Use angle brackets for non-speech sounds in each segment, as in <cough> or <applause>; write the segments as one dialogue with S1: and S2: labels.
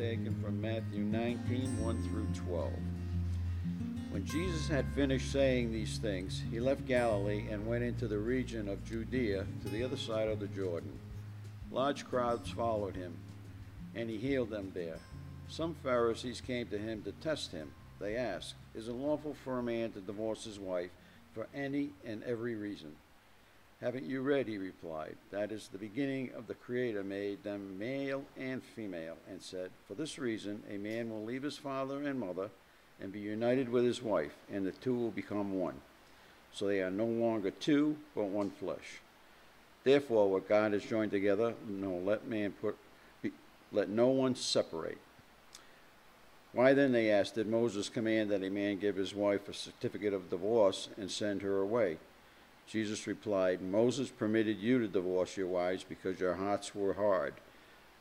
S1: taken from Matthew 19 1 through 12. When Jesus had finished saying these things, he left Galilee and went into the region of Judea to the other side of the Jordan. Large crowds followed him, and he healed them there. Some Pharisees came to him to test him. They asked, Is it lawful for a man to divorce his wife for any and every reason? Haven't you read? He replied. That is the beginning of the Creator made them male and female, and said, For this reason, a man will leave his father and mother and be united with his wife, and the two will become one. So they are no longer two, but one flesh. Therefore, what God has joined together, no let man put, be, let no one separate. Why then, they asked, did Moses command that a man give his wife a certificate of divorce and send her away? Jesus replied, Moses permitted you to divorce your wives because your hearts were hard.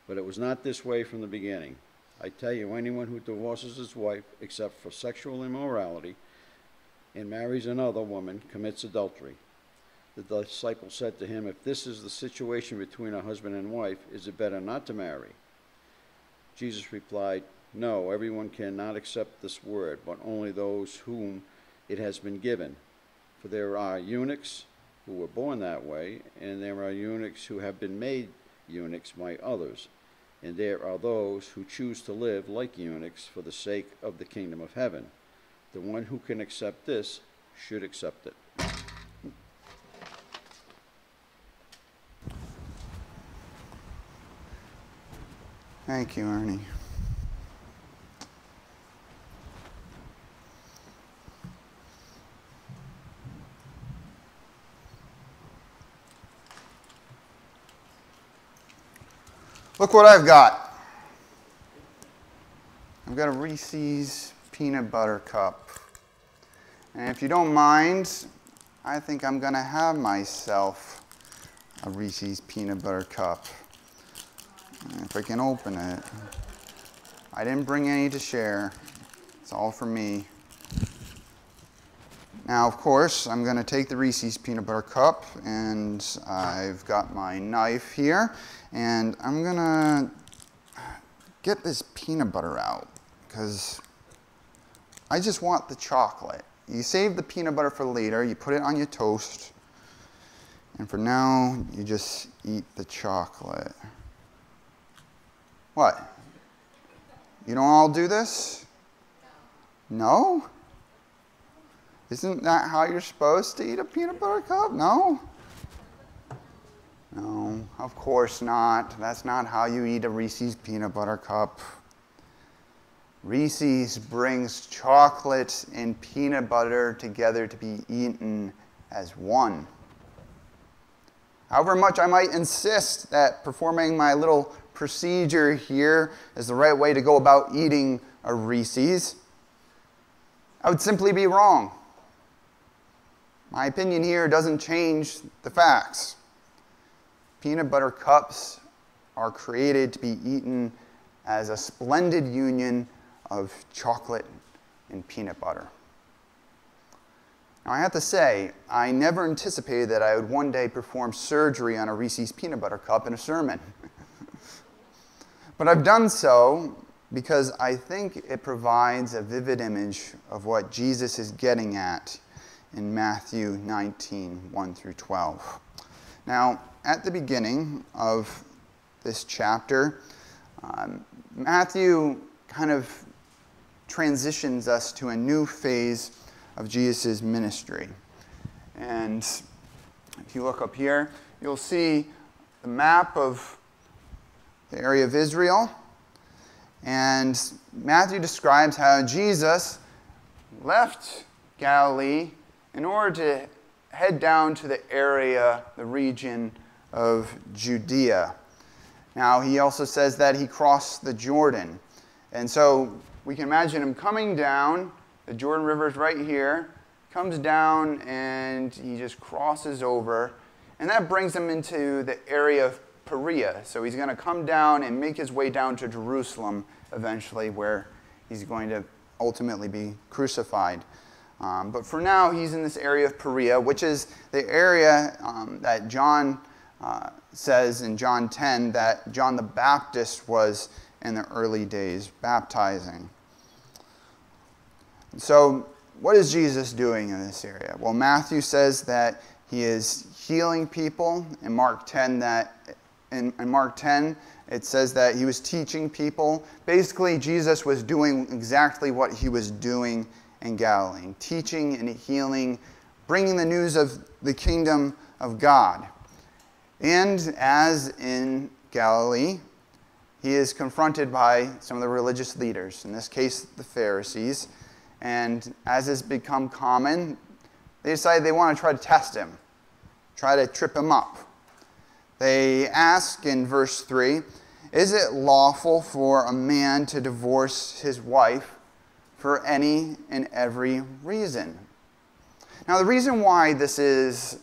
S1: But it was not this way from the beginning. I tell you, anyone who divorces his wife except for sexual immorality and marries another woman commits adultery. The disciple said to him, If this is the situation between a husband and wife, is it better not to marry? Jesus replied, No, everyone cannot accept this word, but only those whom it has been given. For there are eunuchs who were born that way, and there are eunuchs who have been made eunuchs by others. And there are those who choose to live like eunuchs for the sake of the kingdom of heaven. The one who can accept this should accept it.
S2: Thank you, Ernie. Look what I've got. I've got a Reese's peanut butter cup. And if you don't mind, I think I'm to have myself a Reese's peanut butter cup. If I can open it. I didn't bring any to share. It's all for me. Now, of course, I'm going to take the Reese's peanut butter cup, and I've got my knife here, and I'm going to get this peanut butter out, because I just want the chocolate. You save the peanut butter for later, you put it on your toast, and for now, you just eat the chocolate. What? You don't all do this? No? Isn't that how you're supposed to eat a peanut butter cup? No? No, of course not. That's not how you eat a Reese's peanut butter cup. Reese's brings chocolate and peanut butter together to be eaten as one. However much I might insist that performing my little procedure here is the right way to go about eating a Reese's, I would simply be wrong. My opinion here doesn't change the facts. Peanut butter cups are created to be eaten as a splendid union of chocolate and peanut butter. Now, I have to say, I never anticipated that I would one day perform surgery on a Reese's peanut butter cup in a sermon. <laughs> but I've done so because I think it provides a vivid image of what Jesus is getting at in Matthew 19 1 through 12. Now, at the beginning of this chapter, um, Matthew kind of transitions us to a new phase of Jesus' ministry. And if you look up here, you'll see the map of the area of Israel. And Matthew describes how Jesus left Galilee in order to head down to the area, the region of Judea. Now, he also says that he crossed the Jordan. And so we can imagine him coming down, the Jordan River is right here, comes down and he just crosses over. And that brings him into the area of Perea. So he's going to come down and make his way down to Jerusalem eventually, where he's going to ultimately be crucified. Um, but for now, he's in this area of Perea, which is the area um, that John uh, says in John 10 that John the Baptist was in the early days, baptizing. So, what is Jesus doing in this area? Well, Matthew says that he is healing people. In Mark 10, that in, in Mark 10, it says that he was teaching people. Basically, Jesus was doing exactly what he was doing in Galilee, teaching and healing, bringing the news of the kingdom of God. And as in Galilee, he is confronted by some of the religious leaders, in this case, the Pharisees. And as has become common, they decide they want to try to test him, try to trip him up. They ask in verse 3 Is it lawful for a man to divorce his wife for any and every reason? Now, the reason why this is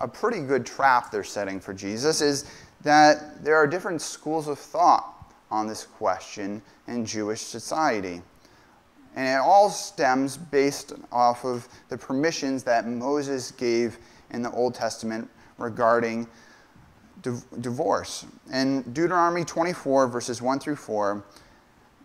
S2: a pretty good trap they're setting for Jesus is that there are different schools of thought on this question in Jewish society. And it all stems based off of the permissions that Moses gave in the Old Testament regarding divorce. In Deuteronomy 24, verses 1 through 4,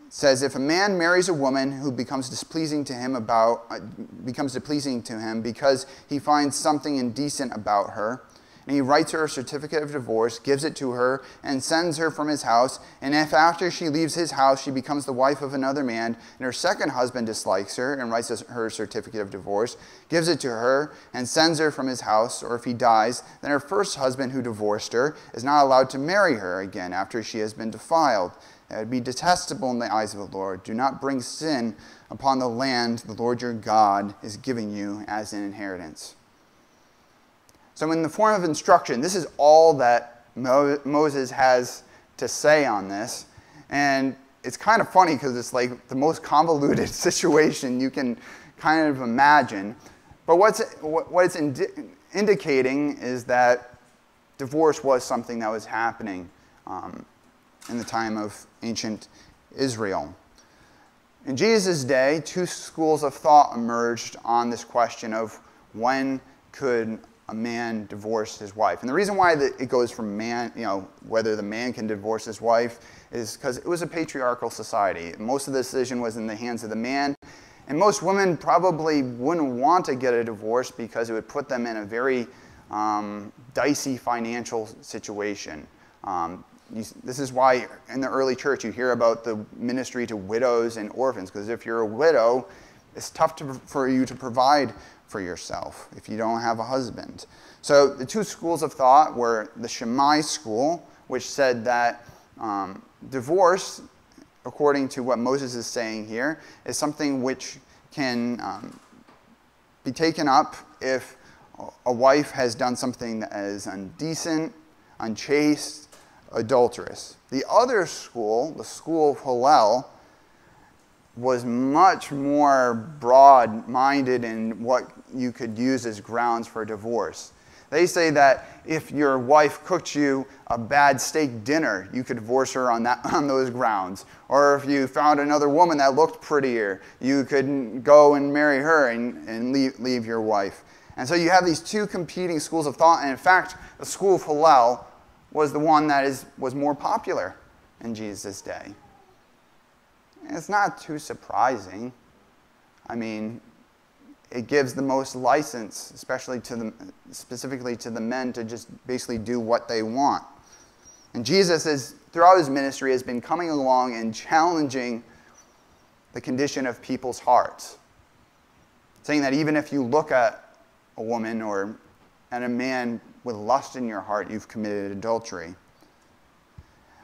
S2: says if a man marries a woman who becomes displeasing to him about uh, becomes displeasing to him because he finds something indecent about her and he writes her a certificate of divorce, gives it to her, and sends her from his house. And if after she leaves his house she becomes the wife of another man, and her second husband dislikes her and writes her a certificate of divorce, gives it to her, and sends her from his house, or if he dies, then her first husband who divorced her is not allowed to marry her again after she has been defiled. That would be detestable in the eyes of the Lord. Do not bring sin upon the land the Lord your God is giving you as an inheritance. So, in the form of instruction, this is all that Mo- Moses has to say on this. And it's kind of funny because it's like the most convoluted <laughs> situation you can kind of imagine. But what's, what it's indi- indicating is that divorce was something that was happening um, in the time of ancient Israel. In Jesus' day, two schools of thought emerged on this question of when could a man divorce his wife. And the reason why it goes from man, you know, whether the man can divorce his wife is because it was a patriarchal society. Most of the decision was in the hands of the man. And most women probably wouldn't want to get a divorce because it would put them in a very um, dicey financial situation. Um, you, this is why in the early church you hear about the ministry to widows and orphans, because if you're a widow, it's tough to, for you to provide for yourself if you don't have a husband. So the two schools of thought were the Shammai school, which said that um, divorce, according to what Moses is saying here, is something which can um, be taken up if a wife has done something that is indecent, unchaste, adulterous. The other school, the school of Hillel, was much more broad minded in what you could use as grounds for divorce. They say that if your wife cooked you a bad steak dinner, you could divorce her on, that, <laughs> on those grounds. Or if you found another woman that looked prettier, you could go and marry her and, and leave, leave your wife. And so you have these two competing schools of thought. And in fact, the school of Hillel was the one that is, was more popular in Jesus' day. It's not too surprising. I mean, it gives the most license, especially to the, specifically to the men, to just basically do what they want. And Jesus is, throughout his ministry, has been coming along and challenging the condition of people's hearts. Saying that even if you look at a woman or at a man with lust in your heart, you've committed adultery.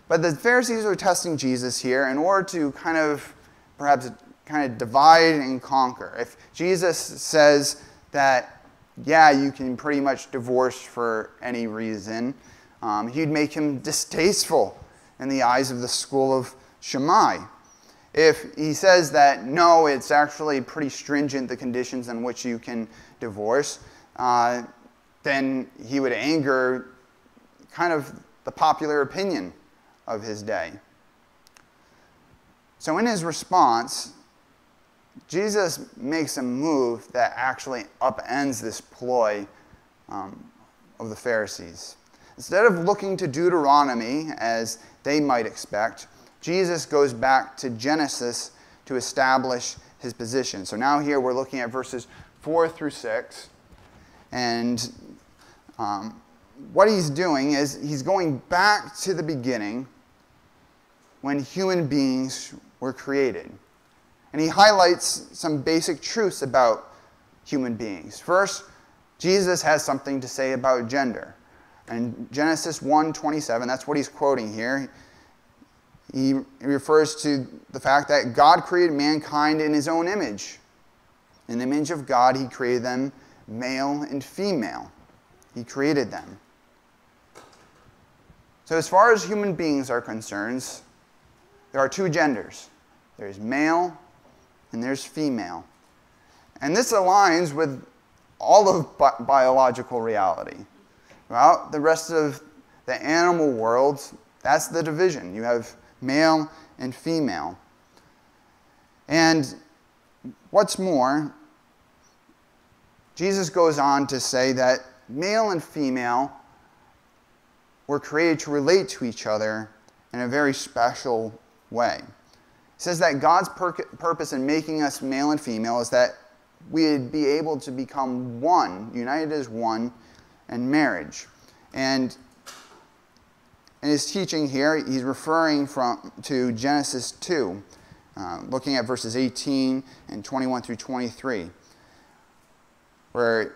S2: But the Pharisees are testing Jesus here in order to kind of perhaps kind of divide and conquer. If Jesus says that, yeah, you can pretty much divorce for any reason, um, he'd make him distasteful in the eyes of the school of Shammai. If he says that, no, it's actually pretty stringent, the conditions in which you can divorce, uh, then he would anger kind of the popular opinion of his day. So, in his response, Jesus makes a move that actually upends this ploy um, of the Pharisees. Instead of looking to Deuteronomy as they might expect, Jesus goes back to Genesis to establish his position. So now here we're looking at verses 4 through 6. And um, what he's doing is he's going back to the beginning when human beings were created. And he highlights some basic truths about human beings. First, Jesus has something to say about gender. And Genesis 1:27, that's what he's quoting here. He refers to the fact that God created mankind in his own image. In the image of God, he created them male and female. He created them. So, as far as human beings are concerned, there are two genders there's male and there's female. And this aligns with all of bi- biological reality. Well, the rest of the animal world, that's the division. You have male and female. And what's more, Jesus goes on to say that male and female were created to relate to each other in a very special way. He says that God's pur- purpose in making us male and female is that we'd be able to become one, united as one, in marriage. And in his teaching here, he's referring from, to Genesis 2, uh, looking at verses 18 and 21 through 23, where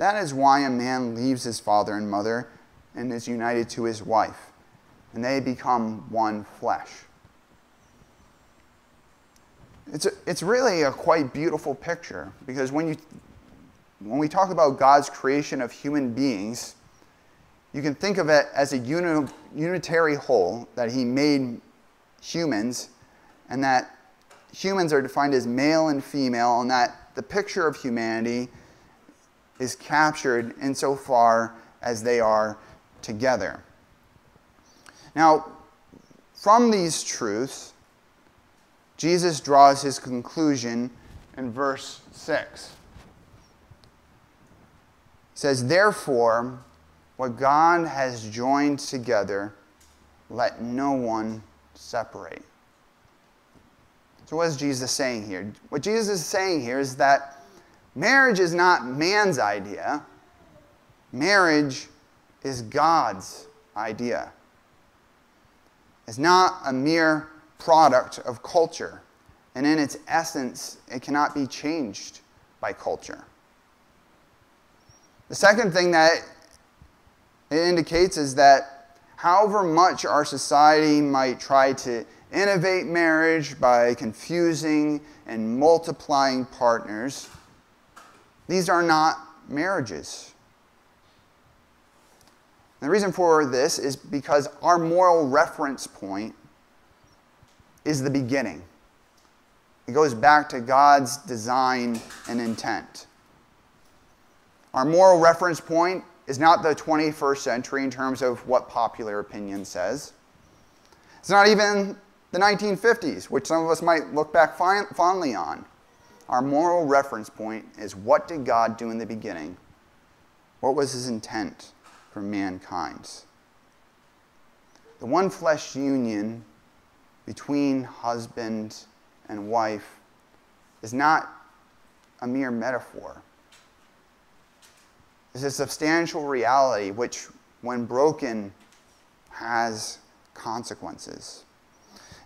S2: That is why a man leaves his father and mother and is united to his wife, and they become one flesh. It's, a, it's really a quite beautiful picture because when, you, when we talk about God's creation of human beings, you can think of it as a uni, unitary whole that He made humans, and that humans are defined as male and female, and that the picture of humanity is captured insofar as they are together. Now, from these truths, Jesus draws his conclusion in verse 6. He says, Therefore, what God has joined together, let no one separate. So, what is Jesus saying here? What Jesus is saying here is that marriage is not man's idea, marriage is God's idea. It's not a mere product of culture. And in its essence, it cannot be changed by culture. The second thing that it indicates is that however much our society might try to innovate marriage by confusing and multiplying partners, these are not marriages. And the reason for this is because our moral reference point is the beginning. It goes back to God's design and intent. Our moral reference point is not the 21st century in terms of what popular opinion says. It's not even the 1950s, which some of us might look back fondly on. Our moral reference point is what did God do in the beginning? What was his intent for mankind? The one flesh union between husband and wife is not a mere metaphor. It's a substantial reality which, when broken, has consequences.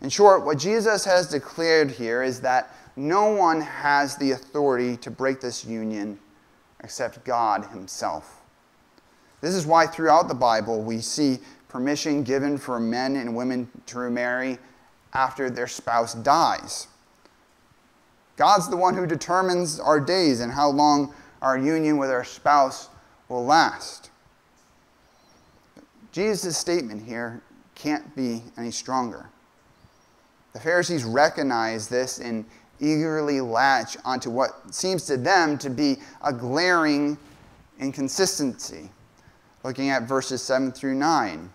S2: In short, what Jesus has declared here is that no one has the authority to break this union except God Himself. This is why throughout the Bible we see permission given for men and women to remarry after their spouse dies. God's the one who determines our days and how long our union with our spouse will last. Jesus' statement here can't be any stronger. The Pharisees recognize this and eagerly latch onto what seems to them to be a glaring inconsistency. Looking at verses 7 through 9,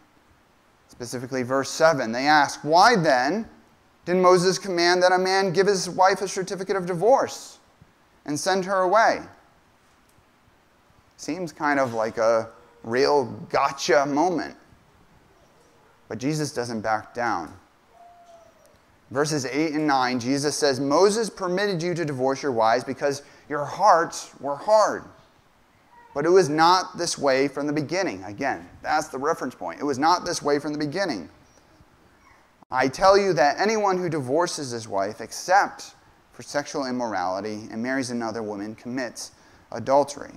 S2: specifically verse 7, they ask, Why then did Moses command that a man give his wife a certificate of divorce and send her away? Seems kind of like a real gotcha moment. But Jesus doesn't back down. Verses 8 and 9, Jesus says, Moses permitted you to divorce your wives because your hearts were hard. But it was not this way from the beginning. Again, that's the reference point. It was not this way from the beginning. I tell you that anyone who divorces his wife, except for sexual immorality, and marries another woman, commits adultery.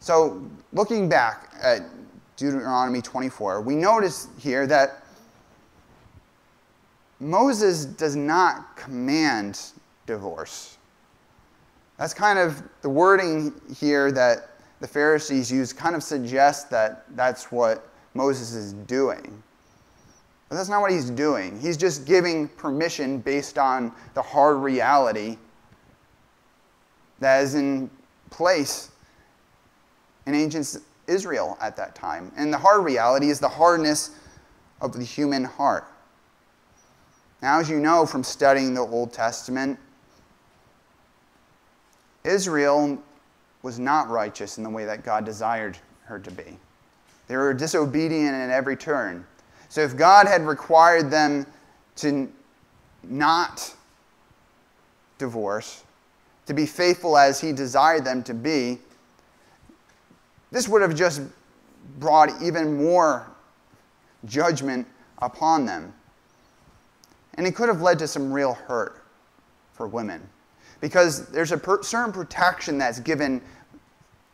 S2: So, looking back at Deuteronomy 24, we notice here that Moses does not command divorce. That's kind of the wording here that the Pharisees use, kind of suggests that that's what Moses is doing. But that's not what he's doing. He's just giving permission based on the hard reality that is in place in ancient Israel at that time. And the hard reality is the hardness of the human heart. Now, as you know from studying the Old Testament, Israel was not righteous in the way that God desired her to be. They were disobedient in every turn. So, if God had required them to not divorce, to be faithful as He desired them to be, this would have just brought even more judgment upon them. And it could have led to some real hurt for women. Because there's a per- certain protection that's given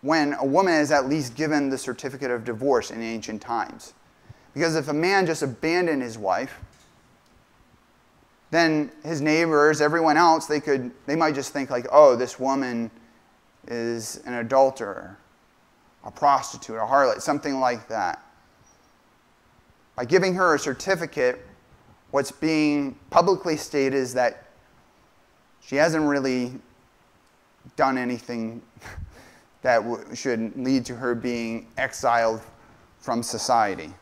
S2: when a woman is at least given the certificate of divorce in ancient times. Because if a man just abandoned his wife, then his neighbors, everyone else, they could they might just think like, oh, this woman is an adulterer, a prostitute, a harlot, something like that. By giving her a certificate, what's being publicly stated is that she hasn't really done anything <laughs> that should lead to her being exiled from society.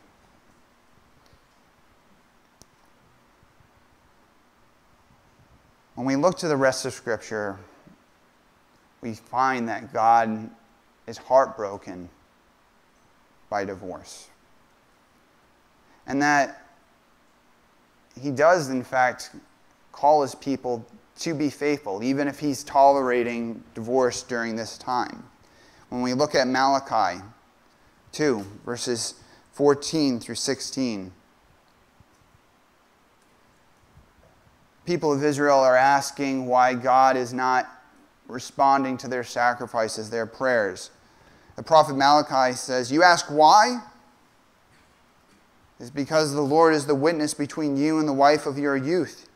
S2: When we look to the rest of Scripture, we find that God is heartbroken by divorce. And that he does, in fact, call his people to be faithful, even if he's tolerating divorce during this time. When we look at Malachi 2, verses 14 through 16, people of Israel are asking why God is not responding to their sacrifices, their prayers. The prophet Malachi says, You ask why? Is because the Lord is the witness between you and the wife of your youth.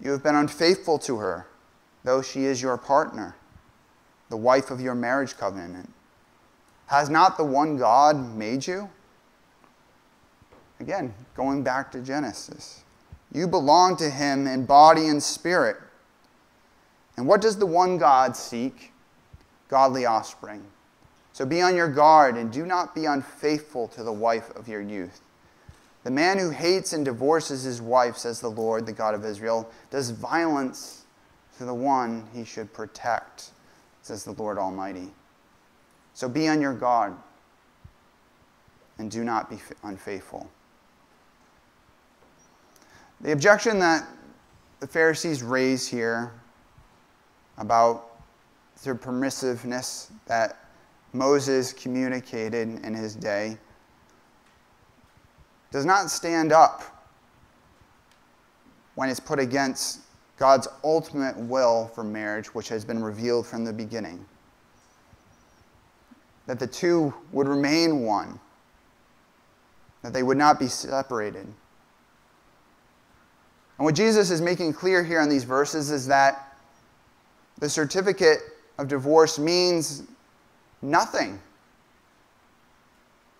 S2: You have been unfaithful to her, though she is your partner, the wife of your marriage covenant. Has not the one God made you? Again, going back to Genesis. You belong to him in body and spirit. And what does the one God seek? Godly offspring. So be on your guard and do not be unfaithful to the wife of your youth. The man who hates and divorces his wife, says the Lord, the God of Israel, does violence to the one he should protect, says the Lord Almighty. So be on your guard and do not be unfaithful. The objection that the Pharisees raise here about their permissiveness that Moses communicated in his day does not stand up when it's put against God's ultimate will for marriage, which has been revealed from the beginning. That the two would remain one, that they would not be separated. And what Jesus is making clear here in these verses is that the certificate of divorce means nothing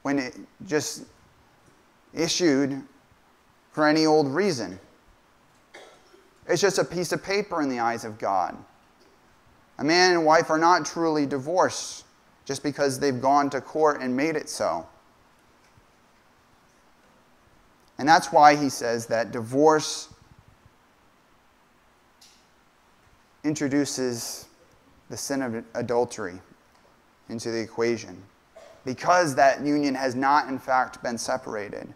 S2: when it just issued for any old reason. It's just a piece of paper in the eyes of God. A man and wife are not truly divorced just because they've gone to court and made it so. And that's why he says that divorce introduces the sin of adultery into the equation because that union has not, in fact, been separated.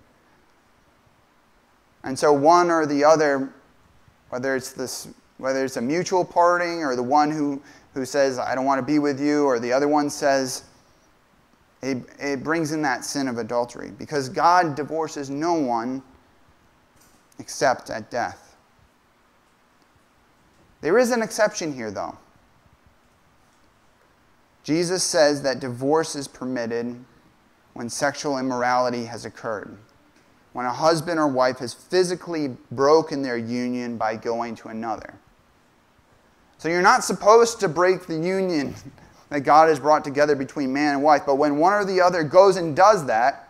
S2: And so, one or the other, whether it's, this, whether it's a mutual parting or the one who, who says, I don't want to be with you, or the other one says, it, it brings in that sin of adultery because God divorces no one except at death. There is an exception here, though. Jesus says that divorce is permitted when sexual immorality has occurred, when a husband or wife has physically broken their union by going to another. So you're not supposed to break the union <laughs> that God has brought together between man and wife, but when one or the other goes and does that,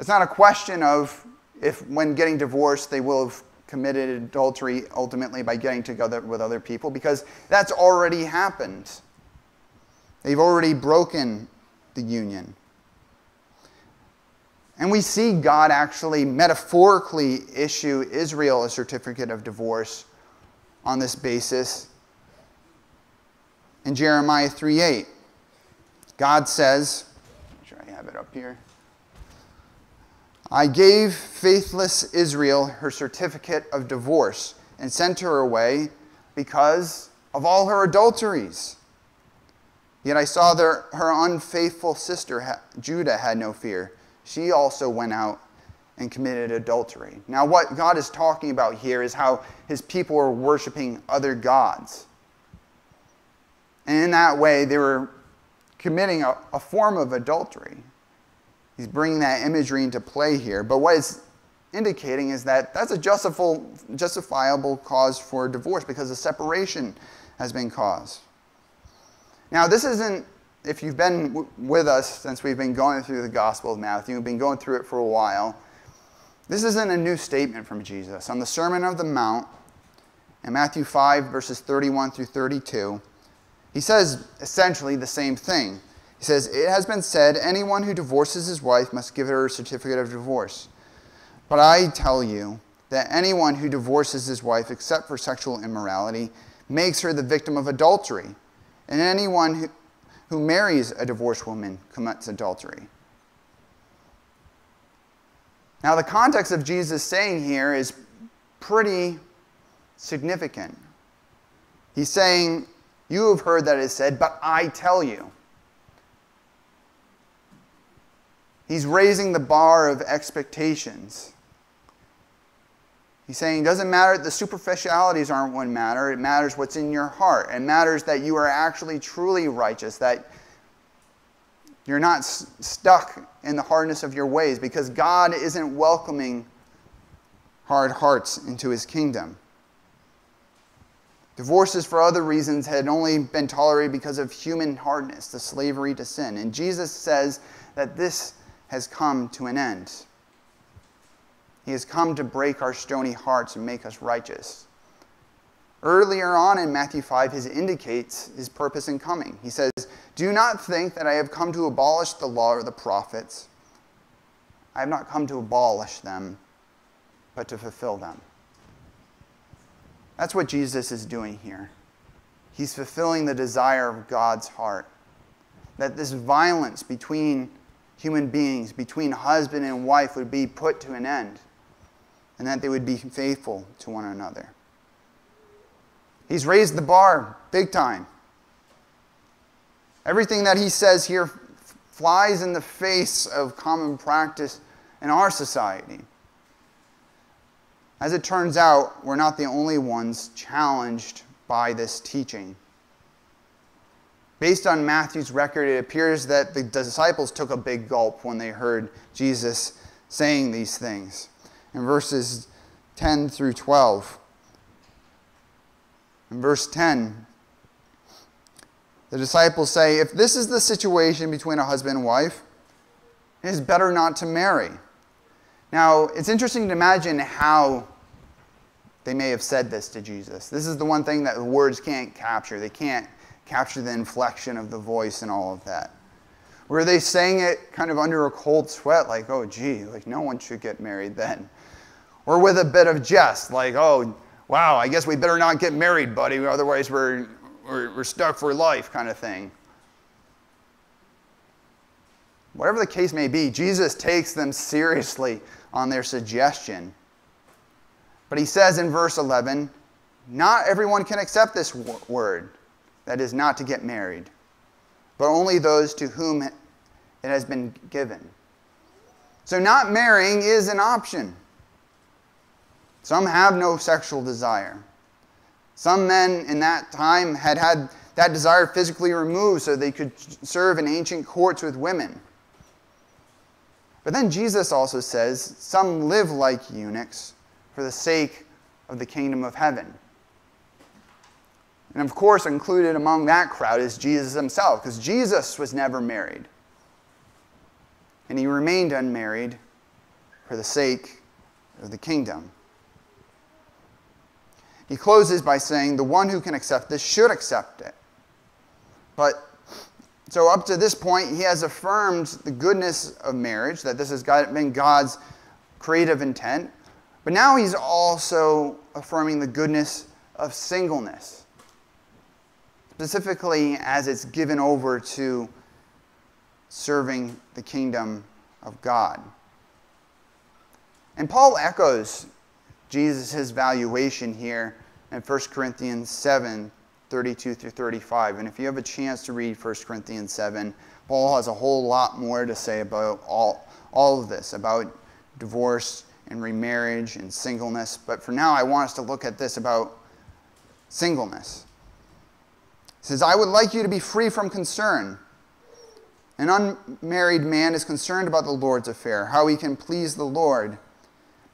S2: it's not a question of if when getting divorced they will have committed adultery ultimately by getting together with other people because that's already happened. They've already broken the union. And we see God actually metaphorically issue Israel a certificate of divorce on this basis. In Jeremiah 3:8, God says, make sure I have it up here. I gave faithless Israel her certificate of divorce and sent her away because of all her adulteries. Yet I saw that her unfaithful sister Judah had no fear. She also went out and committed adultery. Now, what God is talking about here is how his people were worshiping other gods. And in that way, they were committing a, a form of adultery. He's bringing that imagery into play here. But what it's indicating is that that's a justifiable, justifiable cause for divorce because a separation has been caused. Now, this isn't, if you've been with us since we've been going through the Gospel of Matthew, you've been going through it for a while, this isn't a new statement from Jesus. On the Sermon of the Mount, in Matthew 5, verses 31 through 32, he says essentially the same thing. He says, It has been said, anyone who divorces his wife must give her a certificate of divorce. But I tell you that anyone who divorces his wife except for sexual immorality makes her the victim of adultery. And anyone who, who marries a divorced woman commits adultery. Now, the context of Jesus saying here is pretty significant. He's saying, You have heard that it is said, but I tell you. He's raising the bar of expectations. He's saying it doesn't matter, the superficialities aren't what matter. It matters what's in your heart. It matters that you are actually truly righteous, that you're not s- stuck in the hardness of your ways because God isn't welcoming hard hearts into his kingdom. Divorces for other reasons had only been tolerated because of human hardness, the slavery to sin. And Jesus says that this has come to an end. He has come to break our stony hearts and make us righteous. Earlier on in Matthew 5, he indicates his purpose in coming. He says, Do not think that I have come to abolish the law or the prophets. I have not come to abolish them, but to fulfill them. That's what Jesus is doing here. He's fulfilling the desire of God's heart. That this violence between human beings, between husband and wife, would be put to an end and that they would be faithful to one another. He's raised the bar big time. Everything that he says here flies in the face of common practice in our society. As it turns out, we're not the only ones challenged by this teaching. Based on Matthew's record, it appears that the disciples took a big gulp when they heard Jesus saying these things in verses 10 through 12. In verse 10, the disciples say, If this is the situation between a husband and wife, it is better not to marry. Now, it's interesting to imagine how they may have said this to Jesus. This is the one thing that the words can't capture. They can't capture the inflection of the voice and all of that. Were they saying it kind of under a cold sweat, like, oh, gee, like no one should get married then? Or with a bit of jest, like, oh, wow, I guess we better not get married, buddy, otherwise we're, we're, we're stuck for life, kind of thing. Whatever the case may be, Jesus takes them seriously on their suggestion. But he says in verse 11, not everyone can accept this word, that is, not to get married, but only those to whom it has been given. So, not marrying is an option. Some have no sexual desire. Some men in that time had had that desire physically removed so they could serve in ancient courts with women. But then Jesus also says some live like eunuchs for the sake of the kingdom of heaven. And of course, included among that crowd is Jesus himself, because Jesus was never married. And he remained unmarried for the sake of the kingdom. He closes by saying, The one who can accept this should accept it. But so, up to this point, he has affirmed the goodness of marriage, that this has been God's creative intent. But now he's also affirming the goodness of singleness, specifically as it's given over to serving the kingdom of God. And Paul echoes Jesus' valuation here in 1 Corinthians 7 32 through 35. And if you have a chance to read 1 Corinthians 7, Paul has a whole lot more to say about all, all of this, about divorce and remarriage and singleness. But for now, I want us to look at this about singleness. He says, I would like you to be free from concern. An unmarried man is concerned about the Lord's affair, how he can please the Lord.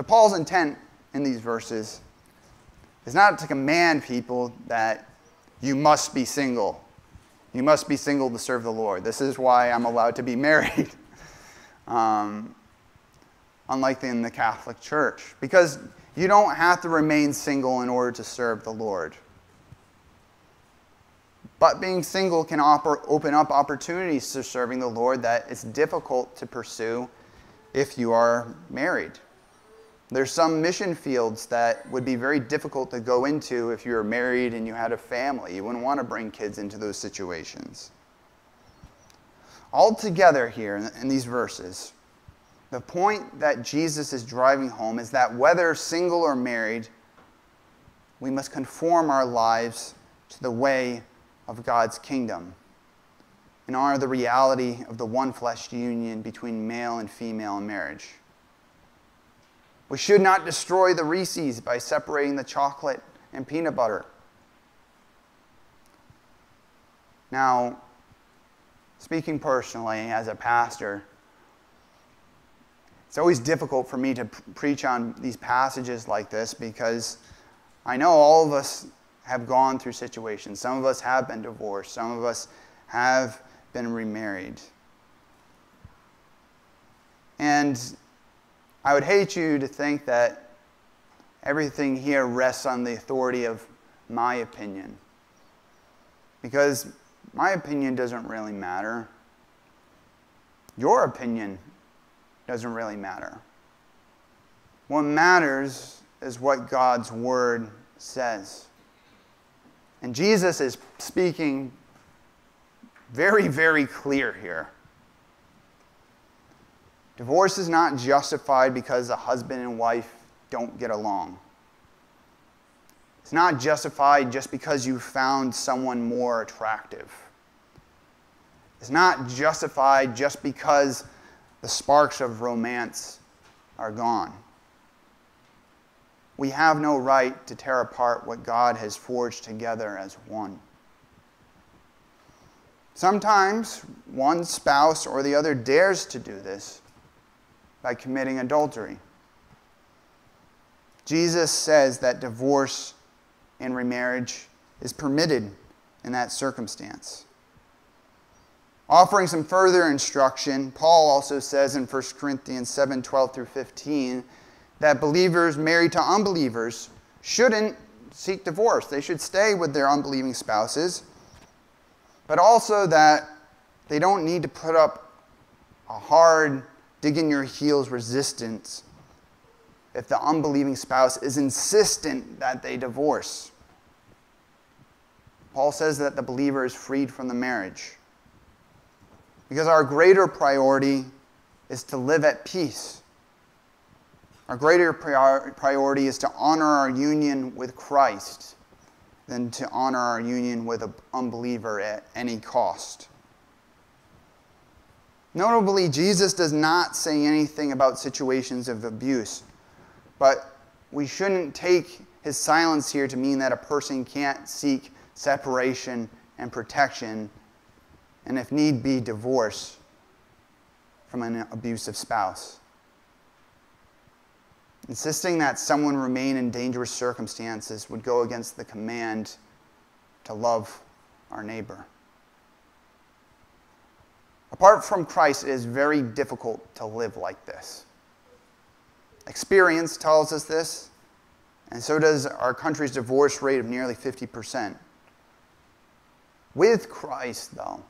S2: So, Paul's intent in these verses is not to command people that you must be single. You must be single to serve the Lord. This is why I'm allowed to be <laughs> married, um, unlike in the Catholic Church. Because you don't have to remain single in order to serve the Lord. But being single can open up opportunities to serving the Lord that it's difficult to pursue if you are married. There's some mission fields that would be very difficult to go into if you were married and you had a family. You wouldn't want to bring kids into those situations. All together here in these verses, the point that Jesus is driving home is that whether single or married, we must conform our lives to the way of God's kingdom and honor the reality of the one flesh union between male and female in marriage. We should not destroy the Reese's by separating the chocolate and peanut butter. Now, speaking personally as a pastor, it's always difficult for me to preach on these passages like this because I know all of us have gone through situations. Some of us have been divorced, some of us have been remarried. And I would hate you to think that everything here rests on the authority of my opinion. Because my opinion doesn't really matter. Your opinion doesn't really matter. What matters is what God's Word says. And Jesus is speaking very, very clear here. Divorce is not justified because a husband and wife don't get along. It's not justified just because you found someone more attractive. It's not justified just because the sparks of romance are gone. we have no right to tear apart what God has forged together as one. Sometimes one spouse or the other dares to do this by committing adultery. Jesus says that divorce and remarriage is permitted in that circumstance. Offering some further instruction, Paul also says in 1 Corinthians 7 12 through 15 that believers married to unbelievers shouldn't seek divorce. They should stay with their unbelieving spouses, but also that they don't need to put up a hard, dig in your heels resistance if the unbelieving spouse is insistent that they divorce. Paul says that the believer is freed from the marriage. Because our greater priority is to live at peace. Our greater priority is to honor our union with Christ than to honor our union with an unbeliever at any cost. Notably, Jesus does not say anything about situations of abuse, but we shouldn't take his silence here to mean that a person can't seek separation and protection, and if need be, divorce from an abusive spouse. Insisting that someone remain in dangerous circumstances would go against the command to love our neighbor. Apart from Christ, it is very difficult to live like this. Experience tells us this, and so does our country's divorce rate of nearly 50%. With Christ, though,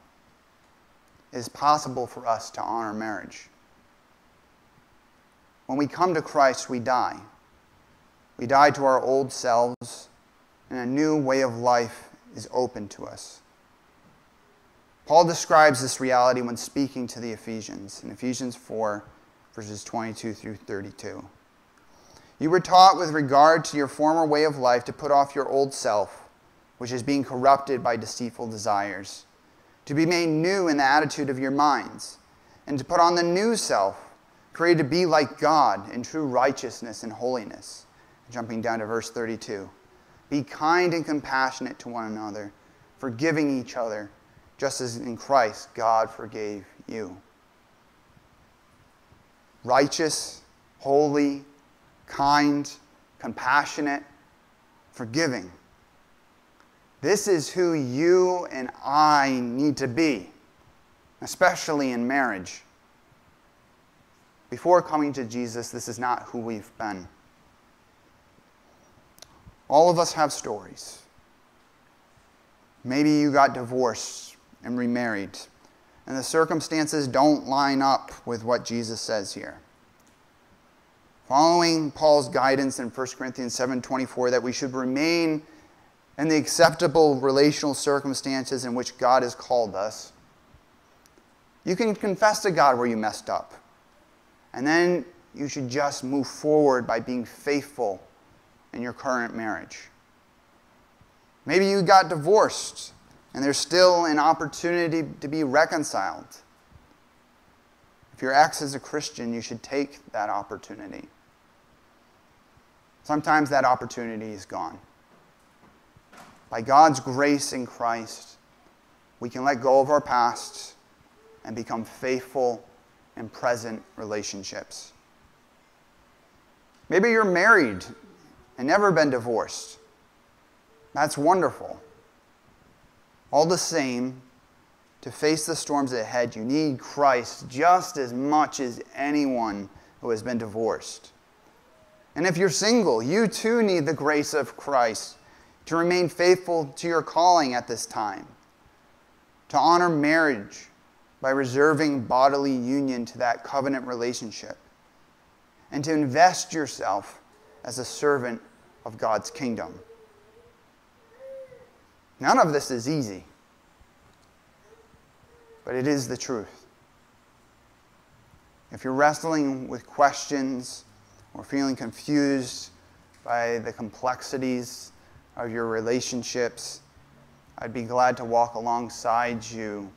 S2: it is possible for us to honor marriage. When we come to Christ, we die. We die to our old selves, and a new way of life is open to us. Paul describes this reality when speaking to the Ephesians in Ephesians 4, verses 22 through 32. You were taught with regard to your former way of life to put off your old self which is being corrupted by deceitful desires, to be made new in the attitude of your minds, and to put on the new self, created to be like God in true righteousness and holiness. Jumping down to verse 32. Be kind and compassionate to one another, forgiving each other, just as in Christ God forgave you. Righteous, holy, kind, compassionate, forgiving. This is who you and I need to be, especially in marriage. Before coming to Jesus, this is not who we've been. All of us have stories. Maybe you got divorced and remarried, and the circumstances don't line up with what Jesus says here. Following Paul's guidance in 1 Corinthians 7:24 that we should remain in the acceptable relational circumstances in which God has called us, you can confess to God where you messed up. And then you should just move forward by being faithful in your current marriage. Maybe you got divorced and there's still an opportunity to be reconciled. If your ex is a Christian, you should take that opportunity. Sometimes that opportunity is gone. By God's grace in Christ, we can let go of our past and become faithful in present relationships. Maybe you're married and never been divorced. That's wonderful. All the same, to face the storms ahead, you need Christ just as much as anyone who has been divorced. And if you're single, you too need the grace of Christ to remain faithful to your calling at this time, to honor marriage by reserving bodily union to that covenant relationship, and to invest yourself as a servant of God's kingdom. None of this is easy, but it is the truth. If you're wrestling with questions or feeling confused by the complexities of your relationships. I'd be glad to walk alongside you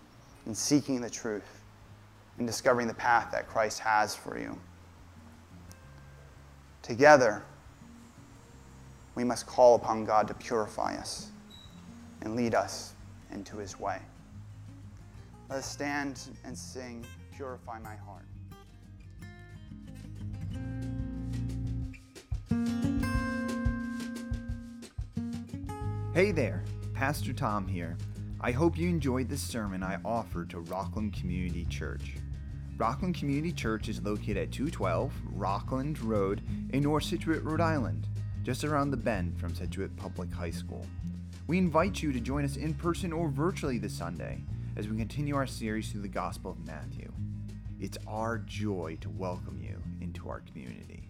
S2: in seeking the truth and discovering the path that Christ has for you. Together,
S3: we must call upon God to purify us and lead us into his way. Let us stand and sing, Purify My Heart.
S2: Hey there, Pastor Tom here. I hope you enjoyed this sermon I offered to Rockland Community Church. Rockland Community Church is located at 212 Rockland Road in North Scituate, Rhode Island, just around the bend from Scituate Public High School. We invite you to join us in person or virtually this Sunday as we continue our series through the Gospel of Matthew. It's our joy to welcome you into our community.